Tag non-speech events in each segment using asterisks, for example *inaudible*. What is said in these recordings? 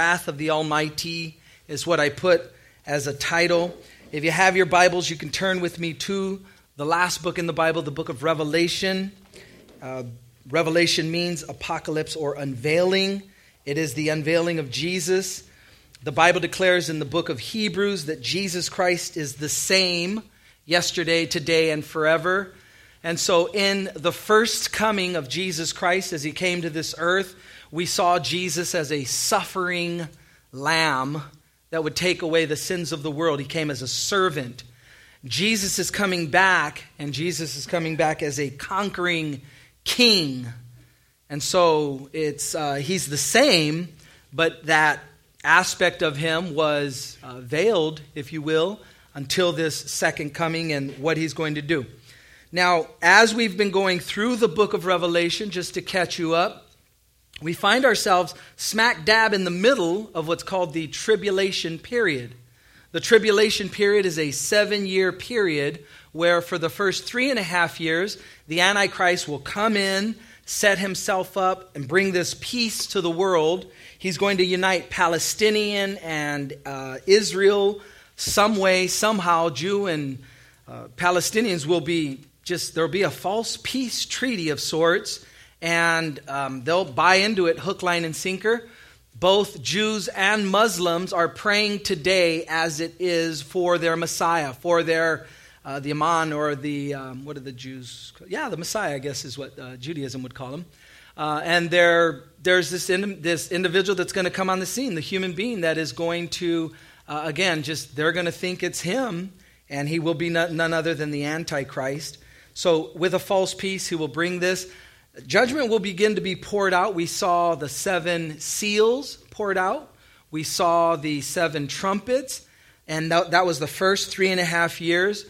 Wrath of the Almighty is what I put as a title. If you have your Bibles, you can turn with me to the last book in the Bible, the book of Revelation. Uh, Revelation means apocalypse or unveiling. It is the unveiling of Jesus. The Bible declares in the book of Hebrews that Jesus Christ is the same yesterday, today, and forever. And so, in the first coming of Jesus Christ as he came to this earth, we saw Jesus as a suffering lamb that would take away the sins of the world. He came as a servant. Jesus is coming back, and Jesus is coming back as a conquering king. And so it's uh, he's the same, but that aspect of him was uh, veiled, if you will, until this second coming and what he's going to do. Now, as we've been going through the book of Revelation, just to catch you up, we find ourselves smack dab in the middle of what's called the tribulation period. The tribulation period is a seven year period where, for the first three and a half years, the Antichrist will come in, set himself up, and bring this peace to the world. He's going to unite Palestinian and uh, Israel some way, somehow. Jew and uh, Palestinians will be just, there'll be a false peace treaty of sorts and um, they'll buy into it hook, line, and sinker. Both Jews and Muslims are praying today as it is for their Messiah, for their uh, the Imam or the um, what are the Jews? Yeah, the Messiah, I guess, is what uh, Judaism would call him. Uh, and there, there's this in, this individual that's going to come on the scene, the human being that is going to, uh, again, just they're going to think it's him, and he will be none other than the Antichrist. So, with a false peace, he will bring this. Judgment will begin to be poured out. We saw the seven seals poured out, we saw the seven trumpets, and that, that was the first three and a half years.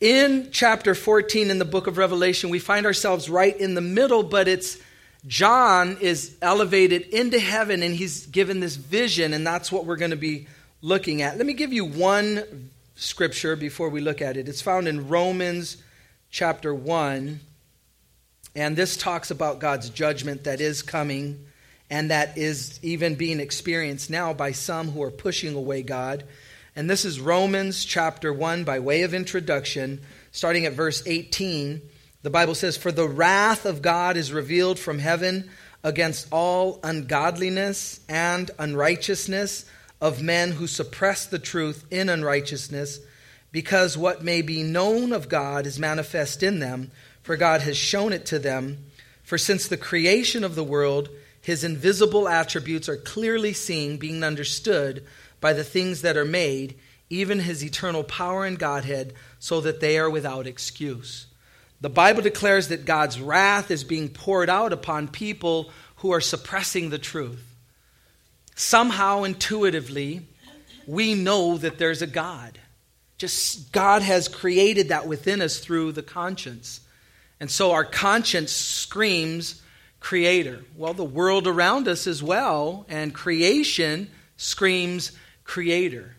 In chapter 14 in the book of Revelation, we find ourselves right in the middle, but it's John is elevated into heaven and he's given this vision, and that's what we're going to be looking at. Let me give you one scripture before we look at it. It's found in Romans chapter 1. And this talks about God's judgment that is coming and that is even being experienced now by some who are pushing away God. And this is Romans chapter 1 by way of introduction, starting at verse 18. The Bible says, For the wrath of God is revealed from heaven against all ungodliness and unrighteousness of men who suppress the truth in unrighteousness, because what may be known of God is manifest in them for God has shown it to them. For since the creation of the world, his invisible attributes are clearly seen, being understood by the things that are made, even his eternal power and Godhead, so that they are without excuse. The Bible declares that God's wrath is being poured out upon people who are suppressing the truth. Somehow, intuitively, we know that there's a God. Just God has created that within us through the conscience. And so our conscience screams creator. Well, the world around us as well, and creation screams creator.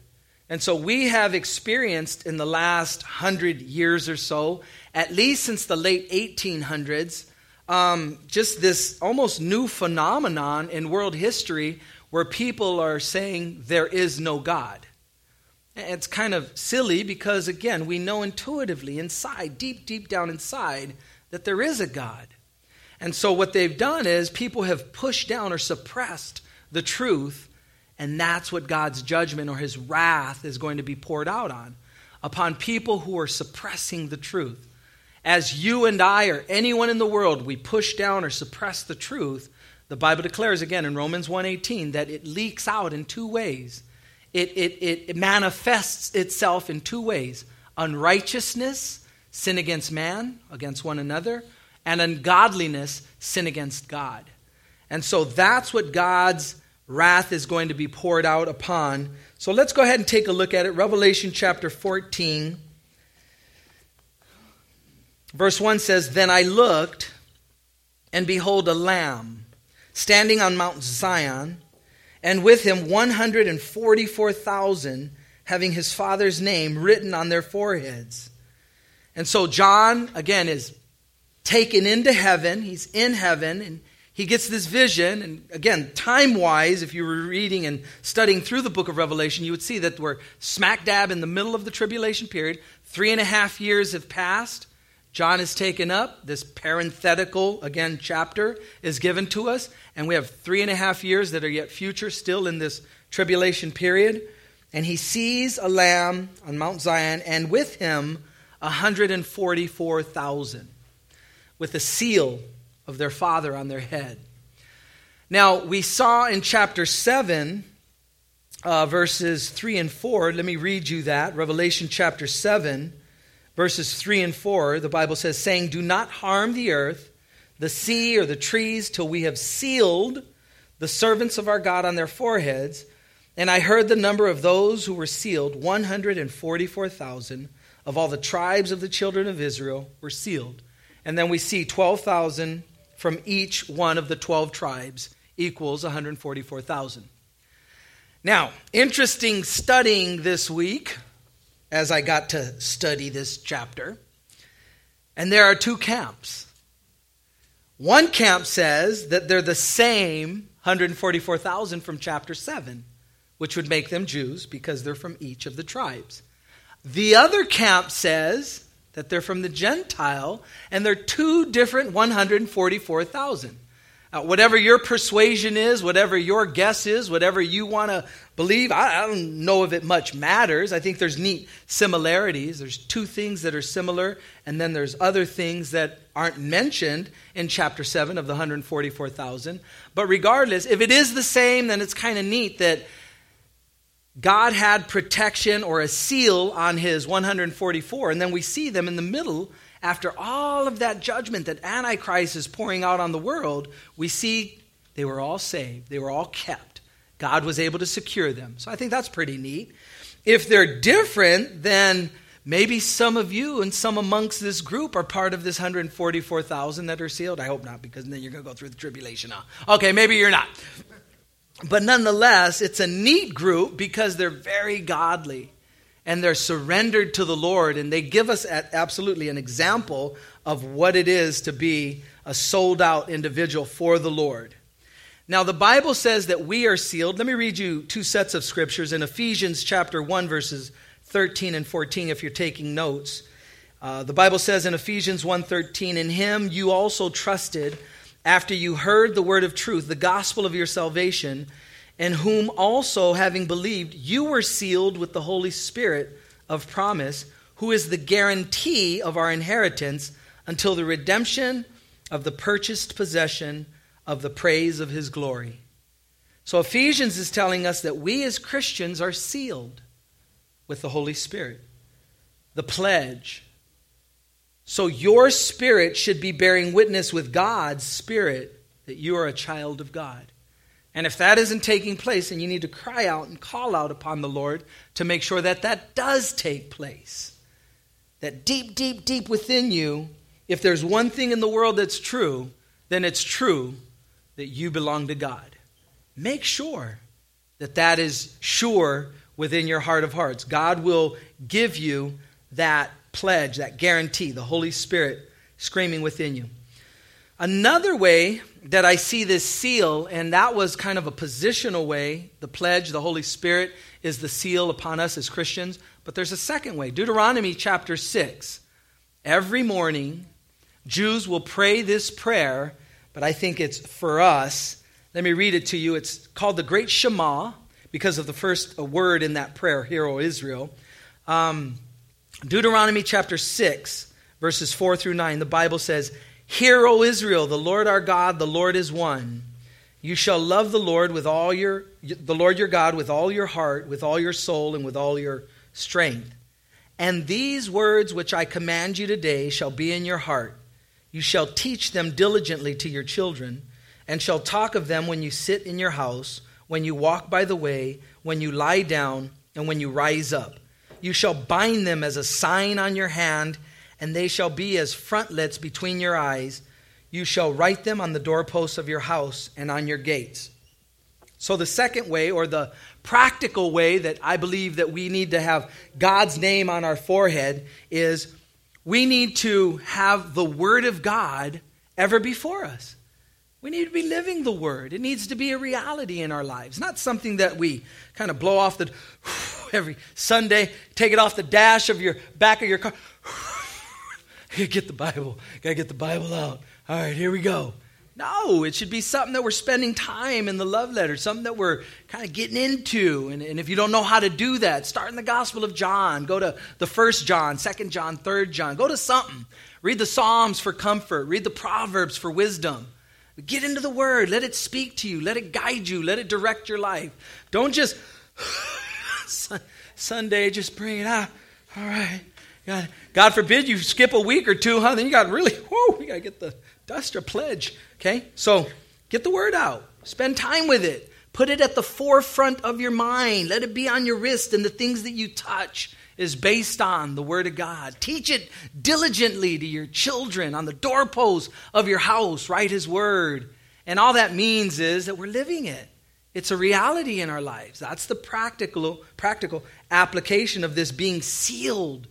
And so we have experienced in the last hundred years or so, at least since the late 1800s, um, just this almost new phenomenon in world history where people are saying there is no God. It's kind of silly because, again, we know intuitively inside, deep, deep down inside, that there is a God. And so what they've done is people have pushed down or suppressed the truth, and that's what God's judgment or his wrath is going to be poured out on upon people who are suppressing the truth. As you and I or anyone in the world, we push down or suppress the truth, the Bible declares again in Romans 1:18 that it leaks out in two ways. It, it, it manifests itself in two ways unrighteousness sin against man, against one another, and ungodliness, sin against God. And so that's what God's wrath is going to be poured out upon. So let's go ahead and take a look at it. Revelation chapter 14, verse 1 says, Then I looked, and behold, a lamb standing on Mount Zion, and with him 144,000 having his father's name written on their foreheads. And so John, again, is taken into heaven. He's in heaven, and he gets this vision. And again, time wise, if you were reading and studying through the book of Revelation, you would see that we're smack dab in the middle of the tribulation period. Three and a half years have passed. John is taken up. This parenthetical, again, chapter is given to us. And we have three and a half years that are yet future still in this tribulation period. And he sees a lamb on Mount Zion, and with him 144,000, with the seal of their father on their head. Now, we saw in chapter 7, uh, verses 3 and 4. Let me read you that. Revelation chapter 7 verses 3 and 4, the Bible says, saying, Do not harm the earth, the sea, or the trees till we have sealed the servants of our God on their foreheads. And I heard the number of those who were sealed 144,000 of all the tribes of the children of Israel were sealed. And then we see 12,000 from each one of the 12 tribes equals 144,000. Now, interesting studying this week as I got to study this chapter. And there are two camps. One camp says that they're the same 144,000 from chapter 7, which would make them Jews because they're from each of the tribes. The other camp says that they're from the Gentile and they're two different 144,000. Uh, whatever your persuasion is, whatever your guess is, whatever you want to believe, I, I, don't know if it much matters. I think there's neat similarities. There's two things that are similar, and then there's other things that aren't mentioned in chapter 7 of the 144,000. But regardless, if it is the same, then it's kind of neat that God had protection or a seal on his 144, and then we see them in the middle after all of that judgment that Antichrist is pouring out on the world, we see they were all saved, they were all kept. God was able to secure them. So I think that's pretty neat. If they're different, then maybe some of you and some amongst this group are part of this 144,000 that are sealed. I hope not, because then you're going to go through the tribulation. Huh? Okay, maybe you're not. But nonetheless, it's a neat group because they're very godly and they're surrendered to the Lord, and they give us absolutely an example of what it is to be a sold out individual for the Lord. Now, the Bible says that we are sealed. Let me read you two sets of scriptures in Ephesians chapter 1, verses 13 and 14, if you're taking notes. Uh, the Bible says in Ephesians 1:13, "In him you also trusted after you heard the word of truth, the gospel of your salvation, and whom also, having believed, you were sealed with the Holy Spirit of promise, who is the guarantee of our inheritance until the redemption of the purchased possession of the praise of his glory. So Ephesians is telling us that we as Christians are sealed with the Holy Spirit, the pledge. So your spirit should be bearing witness with God's spirit that you are a child of God. And if that isn't taking place, then you need to cry out and call out upon the Lord to make sure that that does take place. That deep, deep, deep within you, if there's one thing in the world that's true, then it's true that you belong to God. Make sure that that is sure within your heart of hearts. God will give you that pledge, that guarantee, the Holy Spirit screaming within you. Another way that I see this seal, and that was kind of a positional way, the pledge, the Holy Spirit is the seal upon us as Christians. But there's a second way. Deuteronomy chapter 6. Every morning, Jews will pray this prayer, but I think it's for us. Let me read it to you. It's called the Great Shema because of the first word in that prayer, Hear, O Israel. Um, Deuteronomy chapter 6, verses 4 through 9, the Bible says, Hear, O Israel, the Lord our God, the Lord is one. You shall love the Lord with all your the Lord your God with all your heart, with all your soul, and with all your strength. And these words which I command you today shall be in your heart. You shall teach them diligently to your children, and shall talk of them when you sit in your house, when you walk by the way, when you lie down, and when you rise up. You shall bind them as a sign on your hand and they shall be as frontlets between your eyes. You shall write them on the doorposts of your house and on your gates. So, the second way, or the practical way that I believe that we need to have God's name on our forehead, is we need to have the Word of God ever before us. We need to be living the word. It needs to be a reality in our lives, not something that we kind of blow off the *laughs* every Sunday, take it off the dash of your back of your car. *laughs* get the Bible. Got to get the Bible out. All right, here we go. No, it should be something that we're spending time in the love letter, something that we're kind of getting into. And, and if you don't know how to do that, start in the Gospel of John. Go to the first John, second John, third John. Go to something. Read the Psalms for comfort. Read the Proverbs for wisdom. Get into the Word. Let it speak to you. Let it guide you. Let it direct your life. Don't just *laughs* Sunday just bring it ah, out. All right. God, God forbid you skip a week or two, huh? Then you got really, whoa, you got to get the dust or pledge. Okay? So get the word out. Spend time with it. Put it at the forefront of your mind. Let it be on your wrist, and the things that you touch is based on the Word of God. Teach it diligently to your children on the doorposts of your house. Write His Word. And all that means is that we're living it. It's a reality in our lives. That's the practical, practical application of this being sealed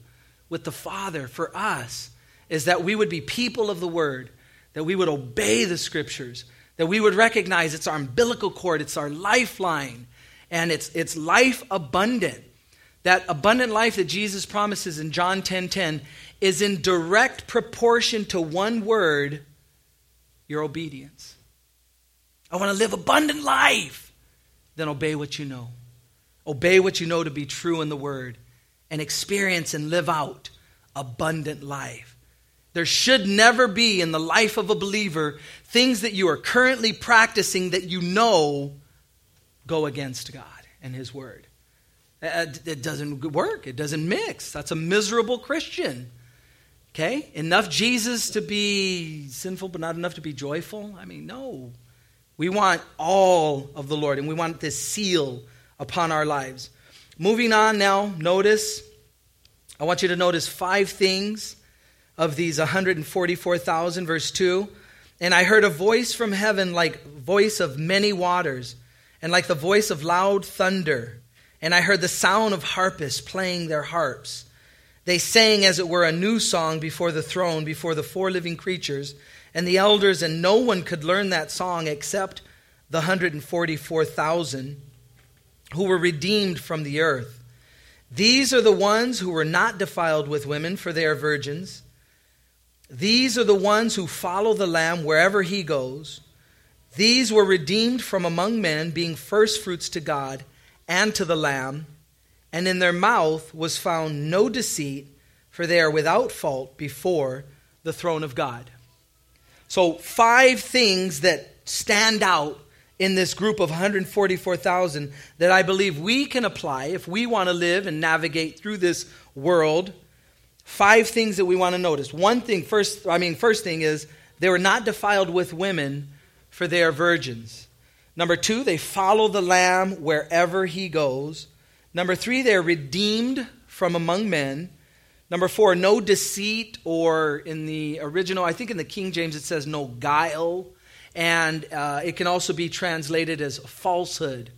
with the Father for us, is that we would be people of the Word that we would obey the scriptures, that we would recognize it's our umbilical cord, it's our lifeline, and it's, it's life abundant. That abundant life that Jesus promises in John 10:10 10, 10, is in direct proportion to one word, your obedience. I want to live abundant life. Then obey what you know. Obey what you know to be true in the word and experience and live out abundant life. There should never be in the life of a believer things that you are currently practicing that you know go against God and His Word. Uh, it doesn't work, it doesn't mix. That's a miserable Christian. Okay? Enough Jesus to be sinful, but not enough to be joyful? I mean, no. We want all of the Lord, and we want this seal upon our lives. Moving on now, notice, I want you to notice five things of these 144,000, verse 2. And I heard a voice from heaven like voice of many waters, and like the voice of loud thunder. And I heard the sound of harpists playing their harps. They sang, as it were, a new song before the throne, before the four living creatures and the elders, and no one could learn that song except the 144,000 who were redeemed from the earth. These are the ones who were not defiled with women, for they are virgins. These are the ones who follow the Lamb wherever he goes. These were redeemed from among men, being firstfruits to God and to the Lamb. And in their mouth was found no deceit, for they are without fault before the throne of God. So, five things that stand out in this group of 144,000 that I believe we can apply if we want to live and navigate through this world Five things that we want to notice. One thing, first, I mean, first thing is they were not defiled with women, for they are virgins. Number two, they follow the Lamb wherever he goes. Number three, they're redeemed from among men. Number four, no deceit, or in the original, I think in the King James it says no guile. And uh, it can also be translated as falsehood.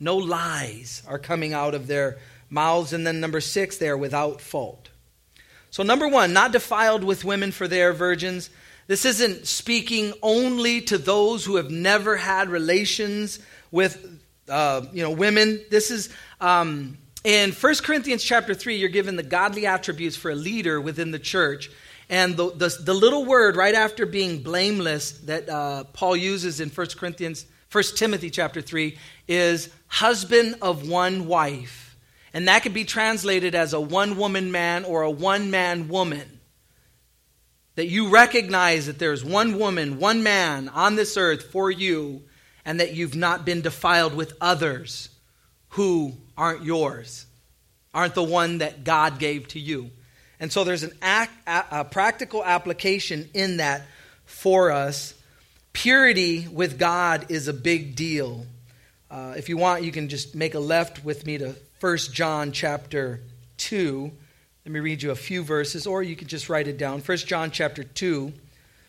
No lies are coming out of their mouths. And then number six, they are without fault. So, number one, not defiled with women for they are virgins. This isn't speaking only to those who have never had relations with uh, you know, women. This is um, in 1 Corinthians chapter 3, you're given the godly attributes for a leader within the church. And the, the, the little word right after being blameless that uh, Paul uses in 1 Corinthians, 1 Timothy chapter 3 is husband of one wife. And that could be translated as a one woman man or a one man woman. That you recognize that there's one woman, one man on this earth for you, and that you've not been defiled with others who aren't yours, aren't the one that God gave to you. And so there's an act, a, practical application in that for us. Purity with God is a big deal. Uh, if you want, you can just make a left with me to 1 John chapter 2. Let me read you a few verses, or you can just write it down. 1 John chapter 2,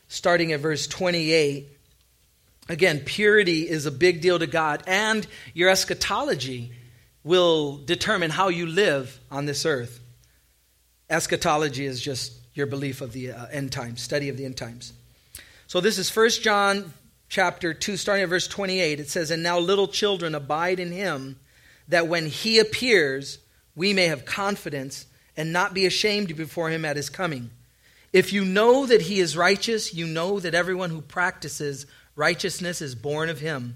starting at verse 28. Again, purity is a big deal to God, and your eschatology will determine how you live on this earth. Eschatology is just your belief of the uh, end times, study of the end times. So this is 1 John chapter 2, starting at verse 28, it says, And now, little children, abide in him, that when he appears, we may have confidence and not be ashamed before him at his coming. If you know that he is righteous, you know that everyone who practices righteousness is born of him.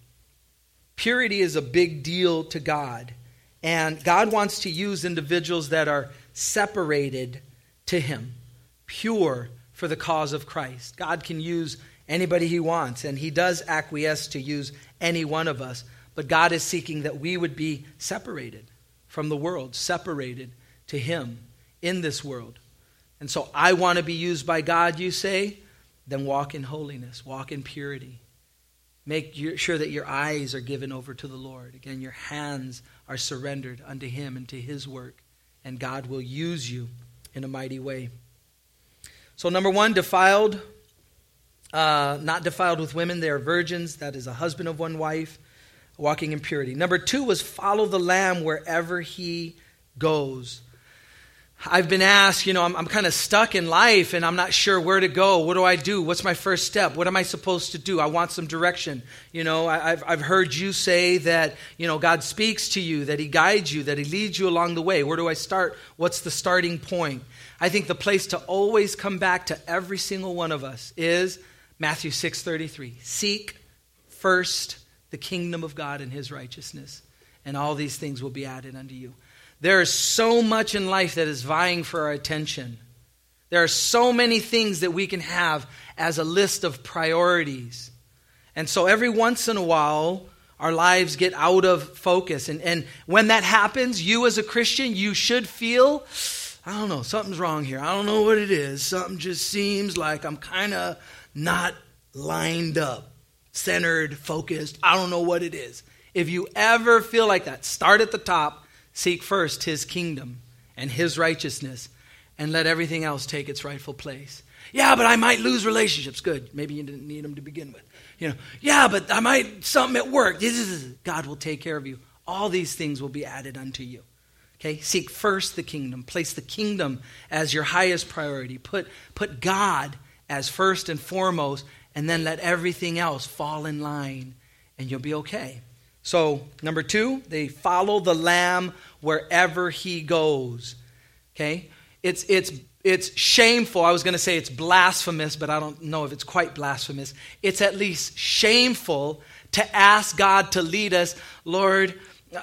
Purity is a big deal to God, and God wants to use individuals that are separated to him, pure for the cause of Christ. God can use anybody he wants, and he does acquiesce to use any one of us. But God is seeking that we would be separated from the world, separated to him in this world. And so I want to be used by God, you say? Then walk in holiness, walk in purity. Make sure that your eyes are given over to the Lord. Again, your hands are surrendered unto Him and to His work, and God will use you in a mighty way. So, number one, defiled uh, not defiled with women, they are virgins. That is a husband of one wife, walking in purity. Number two was follow the Lamb wherever he goes. I've been asked, you know, I'm, I'm kind of stuck in life and I'm not sure where to go. What do I do? What's my first step? What am I supposed to do? I want some direction. You know, I, have I've heard you say that, you know, God speaks to you, that He guides you, that He leads you along the way. Where do I start? What's the starting point? I think the place to always come back to every single one of us is Matthew 6:33. Seek first the kingdom of God and his righteousness, and all these things will be added unto you. There is so much in life that is vying for our attention. There are so many things that we can have as a list of priorities. And so every once in a while, our lives get out of focus. And, and when that happens, you as a Christian, you should feel, I don't know, something's wrong here. I don't know what it is. Something just seems like I'm kind of not lined up, centered, focused. I don't know what it is. If you ever feel like that, start at the top, seek first his kingdom and his righteousness, and let everything else take its rightful place. Yeah, but I might lose relationships. Good. Maybe you didn't need them to begin with. You know, yeah, but I might something at work. God will take care of you. All these things will be added unto you. Okay? Seek first the kingdom. Place the kingdom as your highest priority. Put, put God as first and foremost, and then let everything else fall in line, and you'll be okay. So, number two, they follow the Lamb wherever he goes. Okay? It's, it's, it's shameful. I was going to say it's blasphemous, but I don't know if it's quite blasphemous. It's at least shameful to ask God to lead us. Lord,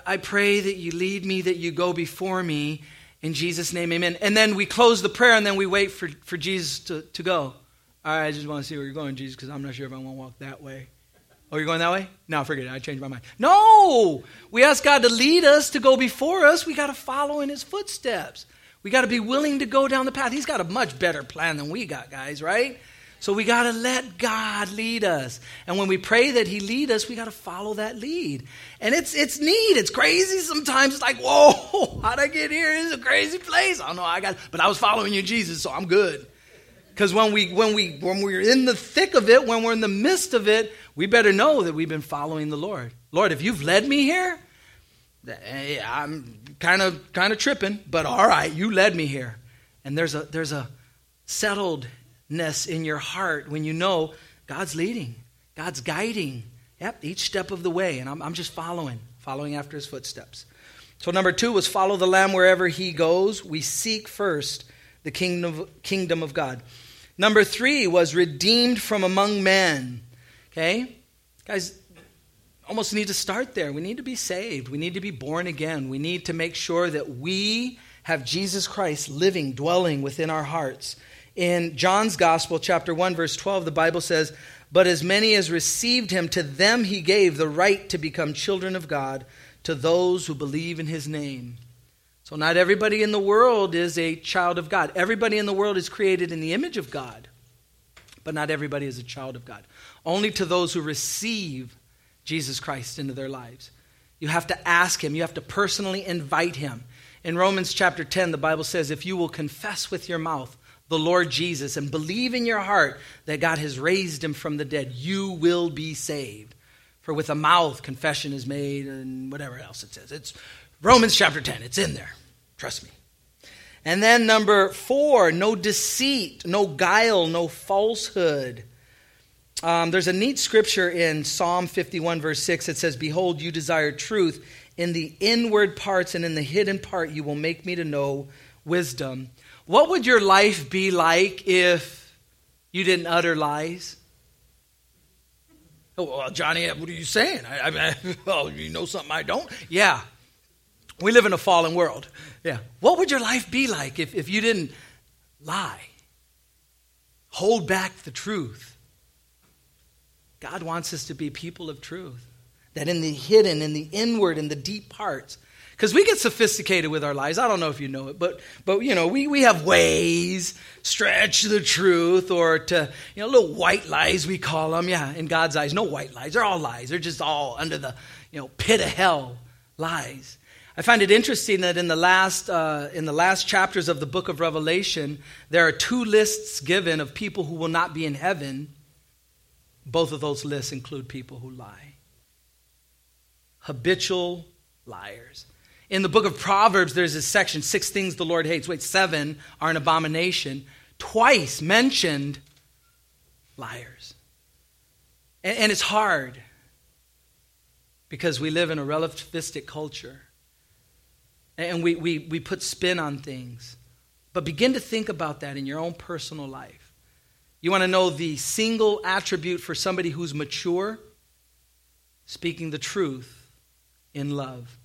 I pray that you lead me, that you go before me. In Jesus' name, amen. And then we close the prayer and then we wait for, for Jesus to, to go. All right, I just want to see where you're going, Jesus, because I'm not sure if I want to walk that way. Oh, you're going that way? No, forget it. I changed my mind. No! We ask God to lead us, to go before us. We got to follow in his footsteps. We got to be willing to go down the path. He's got a much better plan than we got, guys, right? So we got to let God lead us. And when we pray that he lead us, we got to follow that lead. And it's it's neat. It's crazy sometimes. It's like, "Whoa, *laughs* how'd I get here? This is a crazy place." I don't know. I got but I was following you, Jesus, so I'm good. Because when we when we when we're in the thick of it, when we're in the midst of it, we better know that we've been following the Lord. Lord, if you've led me here, eh, I'm kind of kind of tripping, but all right, you led me here. And there's a there's a settledness in your heart when you know God's leading, God's guiding. Yep, each step of the way, and I'm, I'm just following, following after His footsteps. So number two was follow the Lamb wherever He goes. We seek first the kingdom kingdom of God. Number three was redeemed from among men. Okay? Guys, almost need to start there. We need to be saved. We need to be born again. We need to make sure that we have Jesus Christ living, dwelling within our hearts. In John's Gospel, chapter 1, verse 12, the Bible says, But as many as received him, to them he gave the right to become children of God, to those who believe in his name. So, not everybody in the world is a child of God. Everybody in the world is created in the image of God, but not everybody is a child of God. Only to those who receive Jesus Christ into their lives. You have to ask Him, you have to personally invite Him. In Romans chapter 10, the Bible says, If you will confess with your mouth the Lord Jesus and believe in your heart that God has raised him from the dead, you will be saved. For with a mouth confession is made, and whatever else it says. It's Romans chapter 10, it's in there. Trust me. And then number four, no deceit, no guile, no falsehood. Um, there's a neat scripture in Psalm 51, verse 6. It says, Behold, you desire truth. In the inward parts and in the hidden part, you will make me to know wisdom. What would your life be like if you didn't utter lies? Oh, well, Johnny, what are you saying? I, I, *laughs* oh, you know something I don't? Yeah. We live in a fallen world. Yeah. What would your life be like if, if you didn't lie? Hold back the truth. God wants us to be people of truth. That in the hidden, in the inward, in the deep parts, because we get sophisticated with our lies. I don't know if you know it, but but you know we, we have ways stretch the truth or to you know little white lies we call them. Yeah, in God's eyes, no white lies. They're all lies. They're just all under the you know pit of hell lies. I find it interesting that in the last uh, in the last chapters of the book of Revelation, there are two lists given of people who will not be in heaven. Both of those lists include people who lie. Habitual liars. In the book of Proverbs, there's this section six things the Lord hates. Wait, seven are an abomination. Twice mentioned liars. And, and it's hard because we live in a relativistic culture and we, we, we put spin on things. But begin to think about that in your own personal life. You want to know the single attribute for somebody who's mature? Speaking the truth in love.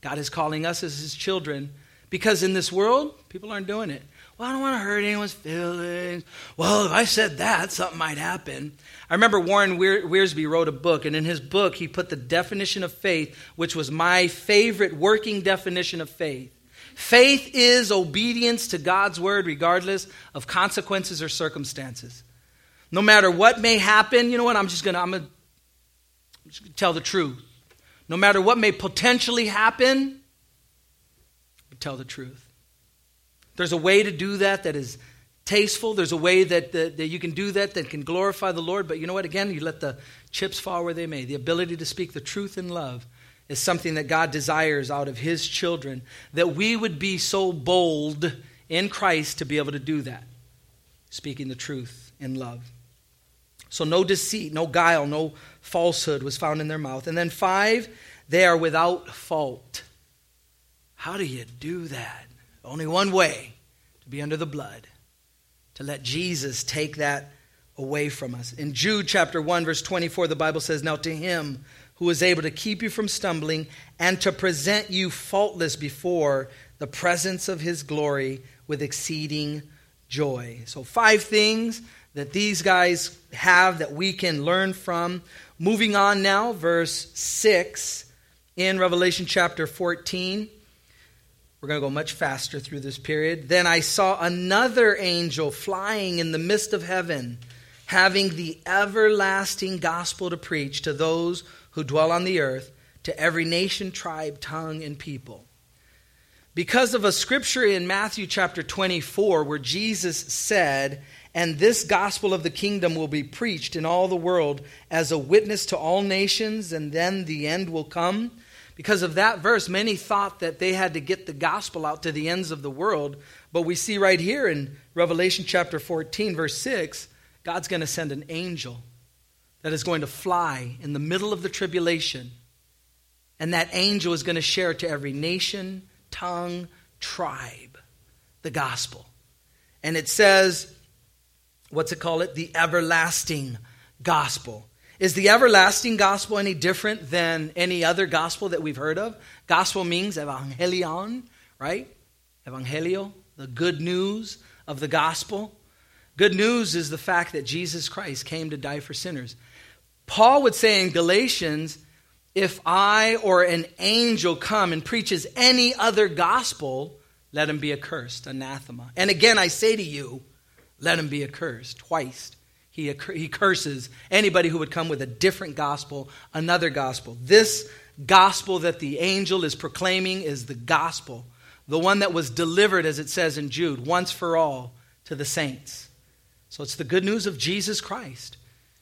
God is calling us as his children because in this world, people aren't doing it. Well, I don't want to hurt anyone's feelings. Well, if I said that, something might happen. I remember Warren Wiersbe wrote a book, and in his book, he put the definition of faith, which was my favorite working definition of faith. Faith is obedience to God's word, regardless of consequences or circumstances. No matter what may happen, you know what? I'm just going to I'm to tell the truth. No matter what may potentially happen, tell the truth. There's a way to do that that is tasteful. There's a way that, that, that, you can do that that can glorify the Lord. But you know what? Again, you let the chips fall where they may. The ability to speak the truth in love is something that God desires out of His children, that we would be so bold in Christ to be able to do that, speaking the truth in love. So, no deceit, no guile, no falsehood was found in their mouth. And then, five, they are without fault. How do you do that? Only one way to be under the blood, to let Jesus take that away from us. In Jude chapter 1, verse 24, the Bible says, Now to him who is able to keep you from stumbling and to present you faultless before the presence of his glory with exceeding joy. So, five things that these guys have that we can learn from. Moving on now, verse 6 in Revelation chapter 14. We're going to go much faster through this period. Then I saw another angel flying in the midst of heaven, having the everlasting gospel to preach to those who dwell on the earth, to every nation, tribe, tongue, and people. Because of a scripture in Matthew chapter 24 where Jesus said, And this gospel of the kingdom will be preached in all the world as a witness to all nations, and then the end will come. Because of that verse, many thought that they had to get the gospel out to the ends of the world. But we see right here in Revelation chapter 14, verse 6, God's going to send an angel that is going to fly in the middle of the tribulation. And that angel is going to share to every nation, tongue, tribe the gospel. And it says, what's it called? It? The everlasting gospel. Is the everlasting gospel any different than any other gospel that we've heard of? Gospel means evangelion, right? Evangelio, the good news of the gospel. Good news is the fact that Jesus Christ came to die for sinners. Paul would say in Galatians, if I or an angel come and preaches any other gospel, let him be accursed, anathema. And again, I say to you, let him be accursed. Twice he, he curses anybody who would come with a different gospel, another gospel. This gospel that the angel is proclaiming is the gospel, the one that was delivered, as it says in Jude, once for all to the saints. So it's the good news of Jesus Christ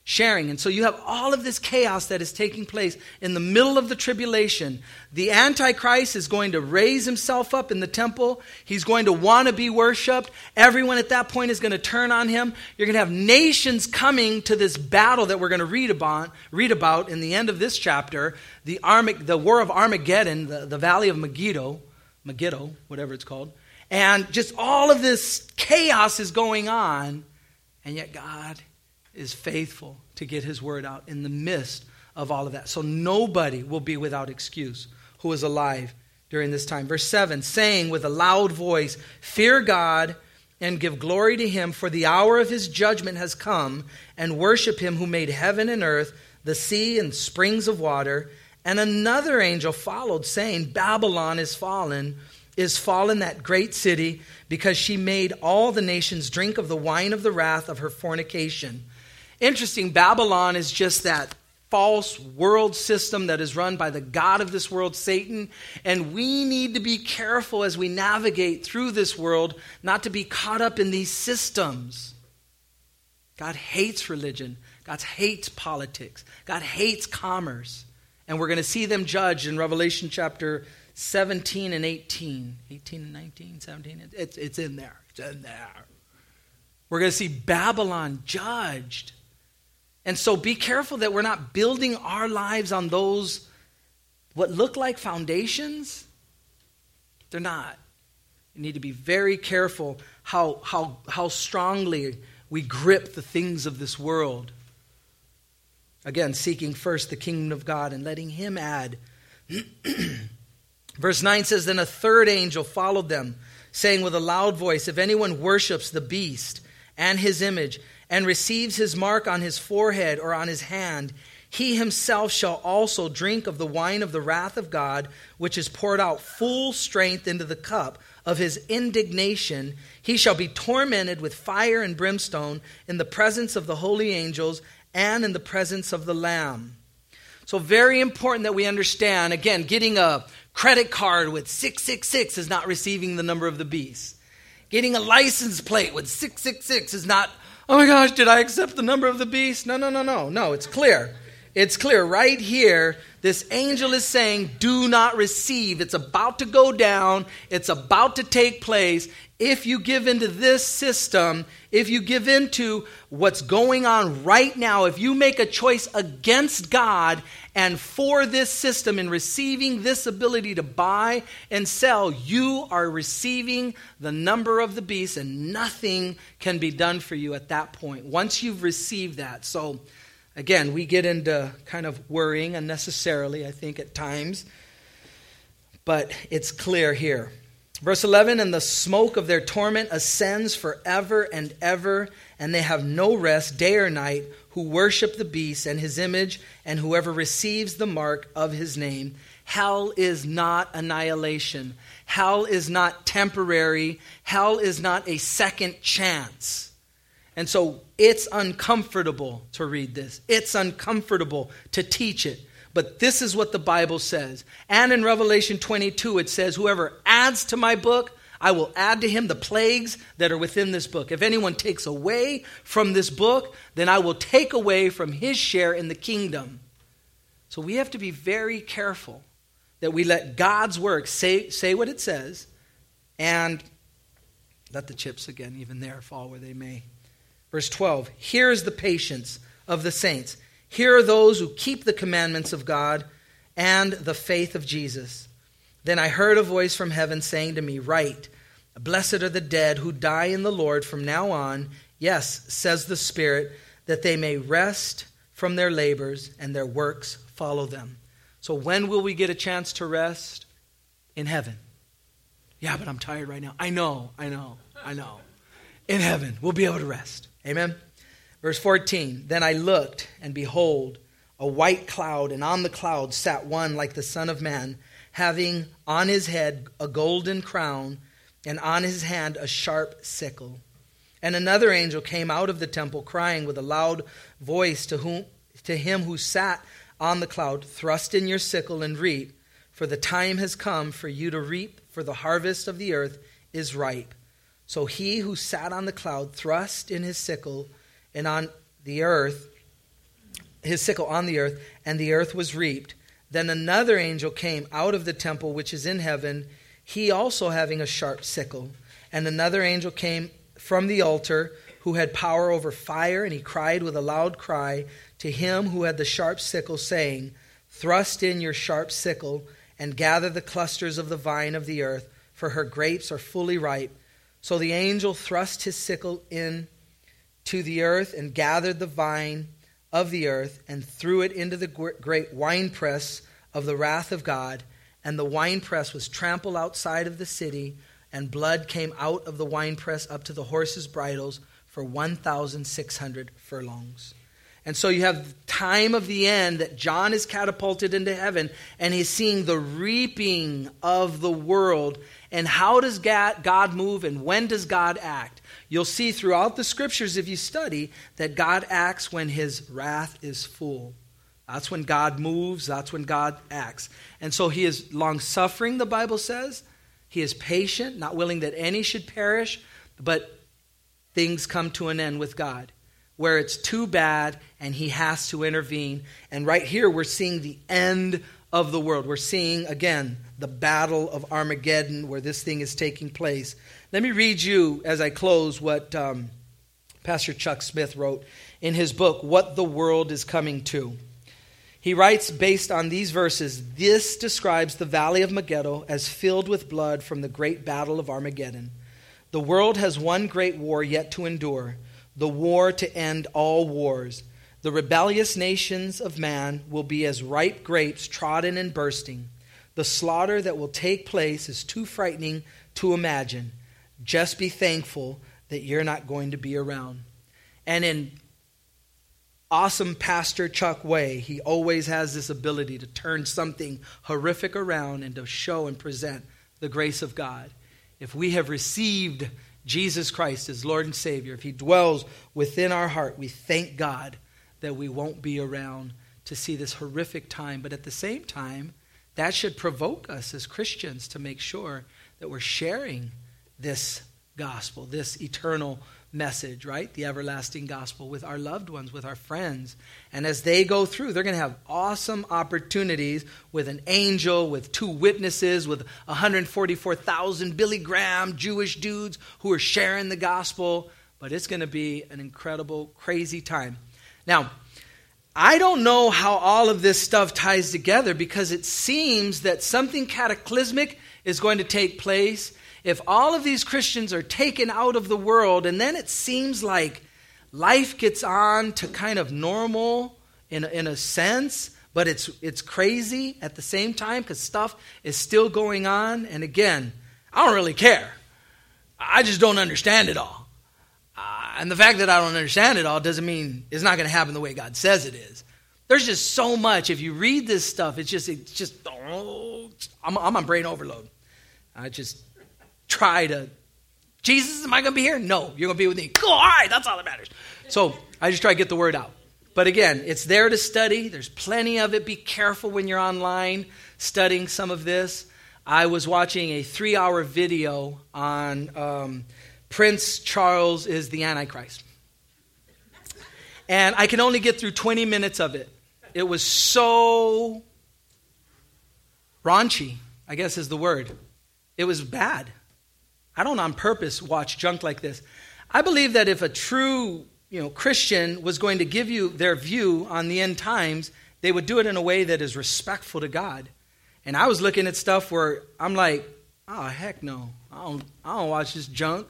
sharing. And so you have all of this chaos that is taking place in the middle of the tribulation. The Antichrist is going to raise himself up in the temple. He's going to want to be worshiped. Everyone at that point is going to turn on him. You're going to have nations coming to this battle that we're going to read about, read about in the end of this chapter the, Armag- the War of Armageddon, the, the Valley of Megiddo, Megiddo, whatever it's called. And just all of this chaos is going on. And yet God is faithful to get his word out in the midst of all of that. So nobody will be without excuse who is alive during this time. Verse 7 saying with a loud voice, Fear God and give glory to him, for the hour of his judgment has come, and worship him who made heaven and earth, the sea and springs of water. And another angel followed, saying, Babylon is fallen, is fallen that great city, because she made all the nations drink of the wine of the wrath of her fornication. Interesting, Babylon is just that false world system that is run by the God of this world, Satan. And we need to be careful as we navigate through this world not to be caught up in these systems. God hates religion, God hates politics, God hates commerce. And we're going to see them judged in Revelation chapter 17 and 18. 18 and 19, 17. It's, it's in there. It's in there. We're going to see Babylon judged. And so be careful that we're not building our lives on those, what look like foundations. They're not. You need to be very careful how, how, how strongly we grip the things of this world. Again, seeking first the kingdom of God and letting Him add. *clears throat* Verse 9 says Then a third angel followed them, saying with a loud voice, If anyone worships the beast and his image, and receives his mark on his forehead or on his hand, he himself shall also drink of the wine of the wrath of God, which is poured out full strength into the cup of his indignation. He shall be tormented with fire and brimstone in the presence of the holy angels and in the presence of the Lamb. So, very important that we understand again, getting a credit card with 666 is not receiving the number of the beast. Getting a license plate with 666 is not oh my gosh, did I accept the number of the beast? No, no, no, no. No, it's clear. It's clear right here. This angel is saying, do not receive. It's about to go down. It's about to take place. If you give into this system, if you give into what's going on right now, if you make a choice against God and for this system in receiving this ability to buy and sell, you are receiving the number of the beast, and nothing can be done for you at that point once you've received that. So, again, we get into kind of worrying unnecessarily, I think, at times, but it's clear here. Verse 11, and the smoke of their torment ascends forever and ever, and they have no rest day or night who worship the beast and his image, and whoever receives the mark of his name. Hell is not annihilation. Hell is not temporary. Hell is not a second chance. And so it's uncomfortable to read this. It's uncomfortable to teach it. But this is what the Bible says. And in Revelation 22, it says, Whoever adds to my book, I will add to him the plagues that are within this book. If anyone takes away from this book, then I will take away from his share in the kingdom. So we have to be very careful that we let God's work say, say what it says and let the chips again, even there, fall where they may. Verse 12 Here is the patience of the saints. Here are those who keep the commandments of God and the faith of Jesus. Then I heard a voice from heaven saying to me, Write, Blessed are the dead who die in the Lord from now on. Yes, says the Spirit, that they may rest from their labors and their works follow them. So, when will we get a chance to rest? In heaven. Yeah, but I'm tired right now. I know, I know, I know. In heaven, we'll be able to rest. Amen. Verse 14 Then I looked, and behold, a white cloud, and on the cloud sat one like the Son of Man having on his head a golden crown, and on his hand a sharp sickle. And another angel came out of the temple, crying with a loud voice to, whom, to him who sat on the cloud Thrust in your sickle and reap, for the time has come for you to reap, for the harvest of the earth is ripe. So he who sat on the cloud thrust in his sickle and on the earth, his sickle on the earth, and the earth was reaped. Then another angel came out of the temple which is in heaven, he also having a sharp sickle. And another angel came from the altar who had power over fire, and he cried with a loud cry to him who had the sharp sickle, saying, Thrust in your sharp sickle and gather the clusters of the vine of the earth, for her grapes are fully ripe. So the angel thrust his sickle in to the earth and gathered the vine of the earth and threw it into the great winepress of the wrath of God. And the winepress was trampled outside of the city, and blood came out of the winepress up to the horses' bridles for 1,600 furlongs. And so you have the time of the end that John is catapulted into heaven and he's seeing the reaping of the world. And how does God move and when does God act? You'll see throughout the scriptures, if you study, that God acts when his wrath is full. That's when God moves, that's when God acts. And so he is long suffering, the Bible says. He is patient, not willing that any should perish, but things come to an end with God where it's too bad and he has to intervene. And right here, we're seeing the end of the world. We're seeing, again, the battle of Armageddon where this thing is taking place. Let me read you, as I close, what um, Pastor Chuck Smith wrote in his book, What the World is Coming to. He writes, based on these verses, this describes the valley of Megiddo as filled with blood from the great battle of Armageddon. The world has one great war yet to endure the war to end all wars. The rebellious nations of man will be as ripe grapes trodden and bursting. The slaughter that will take place is too frightening to imagine. Just be thankful that you're not going to be around. And in awesome Pastor Chuck way, he always has this ability to turn something horrific around and to show and present the grace of God. If we have received Jesus Christ as Lord and Savior, if He dwells within our heart, we thank God that we won't be around to see this horrific time. But at the same time, that should provoke us as Christians to make sure that we're sharing this gospel, this eternal message, right? The everlasting gospel with our loved ones, with our friends. And as they go through, they're going to have awesome opportunities with an angel, with two witnesses, with 144,000 Billy Graham Jewish dudes who are sharing the gospel. But it's going to be an incredible, crazy time. Now, I don't know how all of this stuff ties together because it seems that something cataclysmic is going to take place if all of these Christians are taken out of the world and then it seems like life gets on to kind of normal in in a sense, but it's, it's crazy at the same time because stuff is still going on. And again, I don't really care. I just don't understand it all. Uh, and the fact that I don't understand it all doesn't mean it's not going to happen the way God says it is. There's just so much. If you read this stuff, it's just, it's just, oh, I'm, I'm on brain overload. I just, try to, Jesus, am I going to be here? No, you're going to be with me. Cool, all right, that's all that matters. So I just try to get the word out. But again, it's there to study. There's plenty of it. Be careful when you're online studying some of this. I was watching a three hour video on um, Prince Charles is the Antichrist. And I can only get through 20 minutes of it. It was so raunchy, I guess is the word. It was bad. I don't on purpose watch junk like this. I believe that if a true you know, Christian was going to give you their view on the end times, they would do it in a way that is respectful to God. And I was looking at stuff where I'm like, oh, heck no. I don't, I don't watch this junk.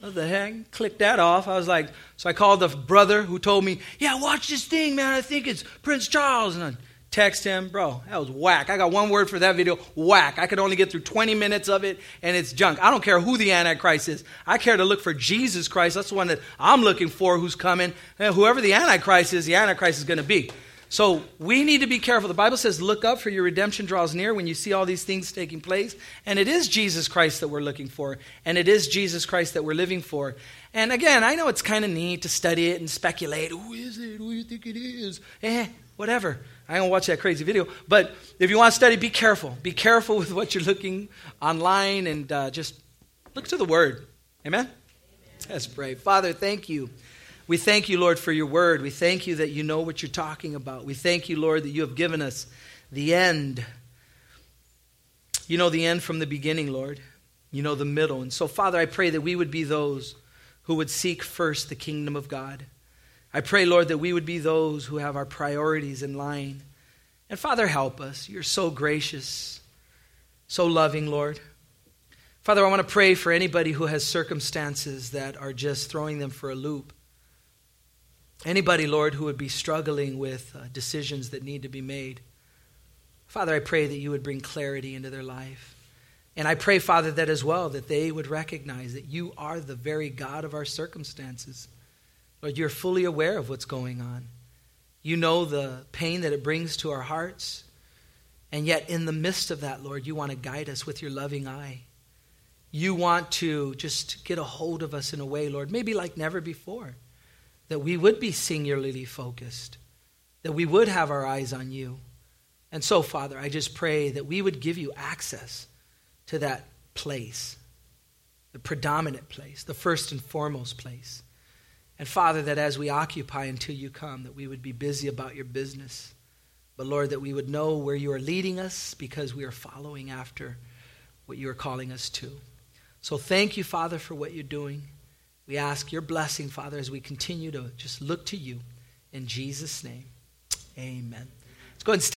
What the heck? Click that off. I was like, so I called the brother who told me, yeah, watch this thing, man. I think it's Prince Charles. And I text him, bro, that was whack. I got one word for that video whack. I could only get through 20 minutes of it, and it's junk. I don't care who the Antichrist is. I care to look for Jesus Christ. That's the one that I'm looking for who's coming. And whoever the Antichrist is, the Antichrist is going to be. So we need to be careful. The Bible says, Look up, for your redemption draws near when you see all these things taking place. And it is Jesus Christ that we're looking for, and it is Jesus Christ that we're living for. And again, I know it's kind of neat to study it and speculate. Who is it? Who do you think it is? Eh, whatever. I don't watch that crazy video. But if you want to study, be careful. Be careful *laughs* with what you're looking online and uh, just look to the Word. Amen? Let's pray. Father, thank you. We thank you, Lord, for your word. We thank you that you know what you're talking about. We thank you, Lord, that you have given us the end. You know the end from the beginning, Lord. You know the middle. And so, Father, I pray that we would be those who would seek first the kingdom of God. I pray, Lord, that we would be those who have our priorities in line. And Father, help us. You're so gracious, so loving, Lord. Father, I want to pray for anybody who has circumstances that are just throwing them for a loop. Anybody, Lord, who would be struggling with uh, decisions that need to be made. Father, I pray that you would bring clarity into their life. And I pray, Father, that as well, that they would recognize that you are the very God of our circumstances. Lord, you're fully aware of what's going on. You know the pain that it brings to our hearts. And yet, in the midst of that, Lord, you want to guide us with your loving eye. You want to just get a hold of us in a way, Lord, maybe like never before that we would be singularly focused, that we would have our eyes on you. And so, Father, I just pray that we would give you access to that place, the predominant place, the first and foremost place. And Father, that as we occupy until you come, that we would be busy about your business. But Lord, that we would know where you are leading us because we are following after what you are calling us to. So thank you, Father, for what you're doing. We ask your blessing, Father, as we continue to just look to you. In Jesus' name, amen. Let's go and